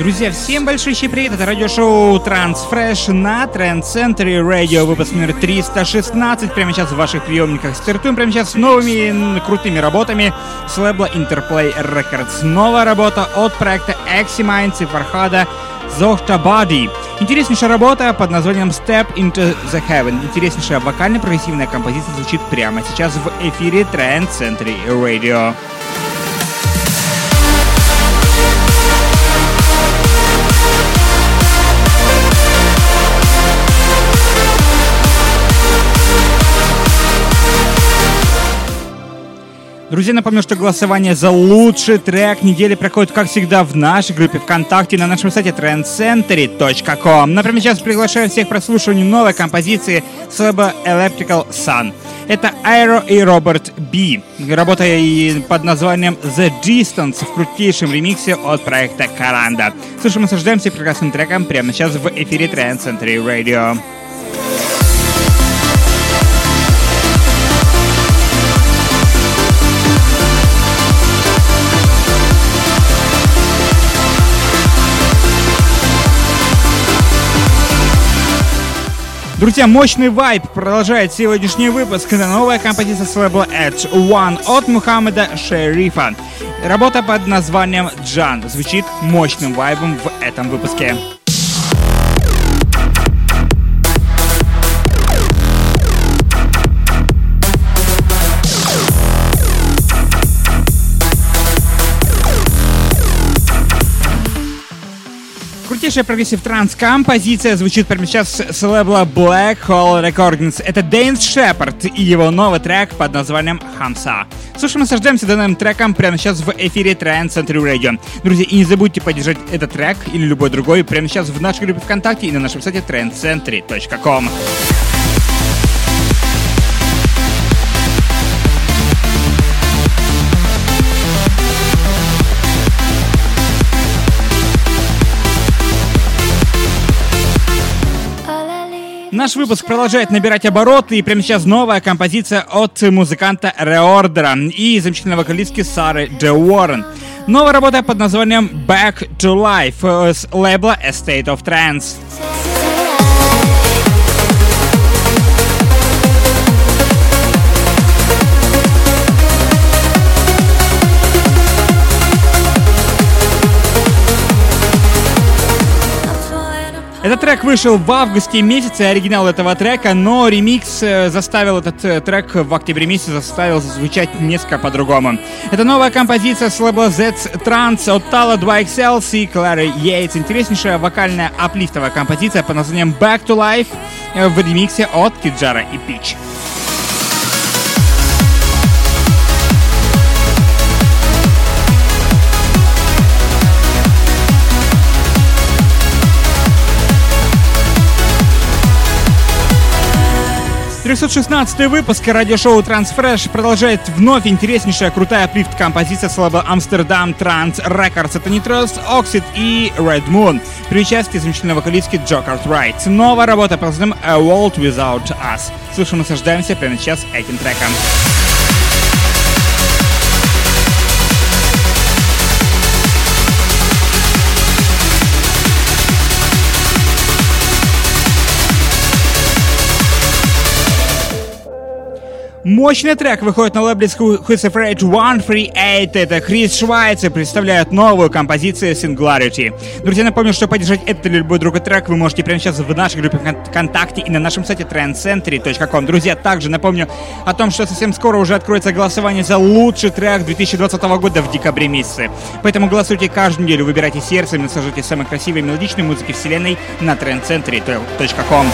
Друзья, всем большой привет! Это радиошоу Transfresh на Trend Center Radio, выпуск номер 316. Прямо сейчас в ваших приемниках стартуем прямо сейчас с новыми крутыми работами с лейбла Interplay Records. Новая работа от проекта Eximind и Фархада Зохтабади. Интереснейшая работа под названием Step into the Heaven. Интереснейшая вокально-прогрессивная композиция звучит прямо сейчас в эфире Trend Center Radio. Друзья, напомню, что голосование за лучший трек недели проходит, как всегда, в нашей группе ВКонтакте на нашем сайте trendcentury.com. Например, сейчас приглашаю всех к прослушиванию новой композиции лейба Electrical Sun. Это Aero и Роберт Би. Работа под названием The Distance в крутейшем ремиксе от проекта Каранда. Слушаем наслаждаемся прекрасным треком прямо сейчас в эфире Trend Century Radio. Друзья, мощный вайп продолжает сегодняшний выпуск. Это новая композиция с лейбла Edge One от Мухаммеда Шерифа. Работа под названием Джан звучит мощным вайбом в этом выпуске. Крутейшая progressive trance композиция звучит прямо сейчас с лейбла Black Hole Recordings. Это Дэйнс Шепард и его новый трек под названием Хамса. Слушаем, наслаждаемся данным треком прямо сейчас в эфире Trance Century Radio. Друзья, и не забудьте поддержать этот трек или любой другой прямо сейчас в нашей группе ВКонтакте и на нашем сайте trancecentury.com. Наш выпуск продолжает набирать обороты, и прямо сейчас новая композиция от музыканта Реордера и замечательной вокалистки Сары Дж. Уоррен. Новая работа под названием Back to Life с лейбла A State of Trance. Этот трек вышел в августе месяце, оригинал этого трека, но ремикс э, заставил этот э, трек в октябре месяце заставил звучать несколько по-другому. Это новая композиция с лейбла Z Trans от Tala 2XL и Клары Йейтс. Интереснейшая вокальная аплифтовая композиция под названием Back to Life э, в ремиксе от Киджара и Пич. 316 выпуск радиошоу Transfresh продолжает вновь интереснейшая крутая плифт композиция с лейбла Amsterdam Trans Records. Это Nitros, Oxid и Red Moon. При участии замечательной вокалистки Джо Картрайт. Новая работа под названием A World Without Us. Слушаем, наслаждаемся прямо сейчас этим треком. Мощный трек выходит на лейбле Who's Afraid 138. Это Крис Швайцер представляет новую композицию Singularity. Друзья, напомню, что поддержать этот или любой другой трек вы можете прямо сейчас в нашей группе ВКонтакте и на нашем сайте trendcentury.com. Друзья, также напомню о том, что совсем скоро уже откроется голосование за лучший трек 2020 года в декабре месяце. Поэтому голосуйте каждую неделю, выбирайте сердцем и наслаждайтесь самой красивой мелодичной музыки вселенной на trendcentury.com.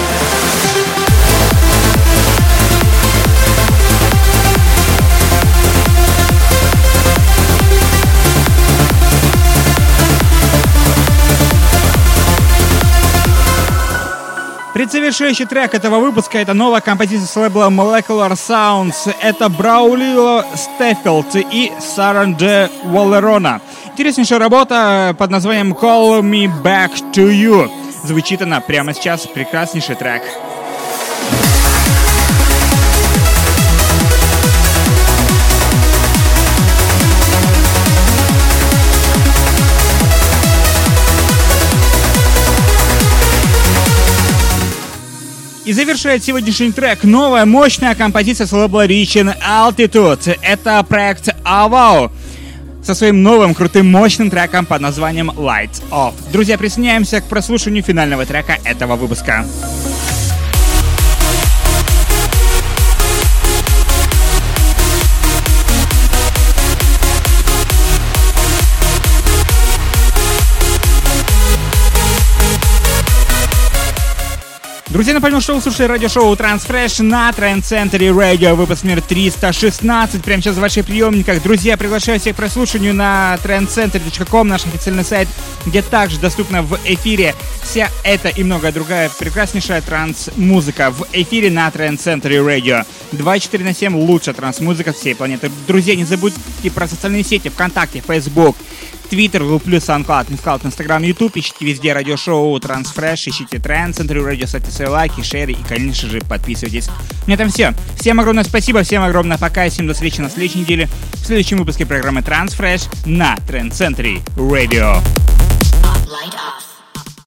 Предзавершающий трек этого выпуска это новая композиция с лейбла Molecular Sounds. Это Браулило Стефилд и Сара Дж. Валерона. Интереснейшая работа под названием Call Me Back to You. Звучит она прямо сейчас. Прекраснейший трек. Завершает сегодняшний трек новая мощная композиция с лейбла Reaching Altitude. Это проект Avao со своим новым крутым мощным треком под названием Lights Off. Друзья, присоединяемся к прослушиванию финального трека этого выпуска. Друзья, напомню, что вы слушаете радиошоу Transfresh на Trend Center Radio, выпуск номер 316. Прямо сейчас в ваших приемниках. Друзья, приглашаю всех к прослушиванию на trendcenter.com, наш официальный сайт, где также доступна в эфире вся эта и многое другая прекраснейшая транс-музыка в эфире на Trend Center Radio. 24 на 7 лучшая транс-музыка всей планеты. Друзья, не забудьте про социальные сети ВКонтакте, Facebook, Твиттер, Google+, SoundCloud, Мисклауд, Инстаграм, Ютуб. Ищите везде радиошоу Трансфреш, ищите тренд, центры радио, ставьте свои лайки, шеры и, конечно же, подписывайтесь. На этом все. Всем огромное спасибо, всем огромное пока и всем до встречи на следующей неделе в следующем выпуске программы Трансфреш на Тренд Центре Радио. Light off.